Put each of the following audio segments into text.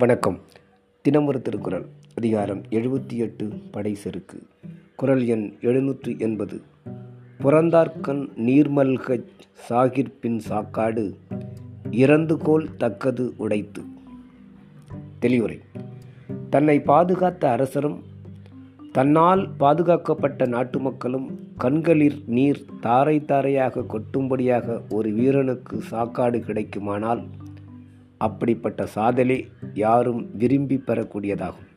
வணக்கம். தினமொரு திருக்குறள் அதிகாரம் எழுபத்தி எட்டு படை செருக்கு. குறள் எண் எழுநூற்று எண்பது. புறந்தார்கண் நீர்மல்கச் சாகிர்பின் சாக்காடு இறந்துகோல் தக்கது உடைத்து. தெளிவுரை. தன்னை பாதுகாத்த அரசரும் தன்னால் பாதுகாக்கப்பட்ட நாட்டு மக்களும் கண்களில் நீர் தாரை தாரையாக கொட்டும்படியாக ஒரு வீரனுக்கு சாக்காடு கிடைக்குமானால் அப்படிப்பட்ட சாதலே யாரும் விரும்பி பெறக்கூடியதாகும்.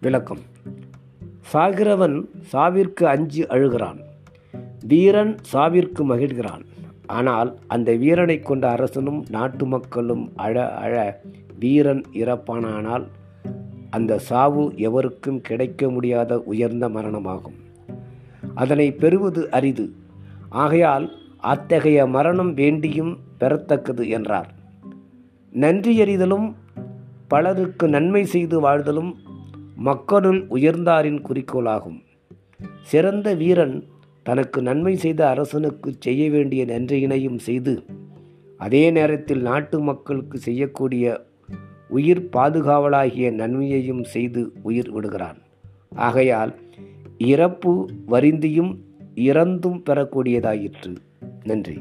விளக்கம். சாகிறவன் சாவிற்கு அஞ்சு அழுகிறான். வீரன் சாவிற்கு மகிழ்கிறான். ஆனால் அந்த வீரனை கொண்ட அரசனும் நாட்டு மக்களும் அழ அழ வீரன் இறப்பானானால் அந்த சாவு எவருக்கும் கிடைக்க முடியாத உயர்ந்த மரணமாகும். அதனை பெறுவது அரிது. ஆகையால் அத்தகைய மரணம் வேண்டியும் பெறத்தக்கது என்றார். நன்றியறிதலும் பலருக்கு நன்மை செய்து வாழ்தலும் மக்களுள் உயர்ந்தாரின் குறிக்கோளாகும். சிறந்த வீரன் தனக்கு நன்மை செய்த அரசனுக்கு செய்ய வேண்டிய நன்றியினையும் செய்து அதே நேரத்தில் நாட்டு மக்களுக்கு செய்யக்கூடிய உயிர் பாதுகாவலாகிய நன்மையையும் செய்து உயிர் விடுகிறான். ஆகையால் இறப்பு வருந்தியும் இறந்தும் பெறக்கூடியதாயிற்று. நன்றி.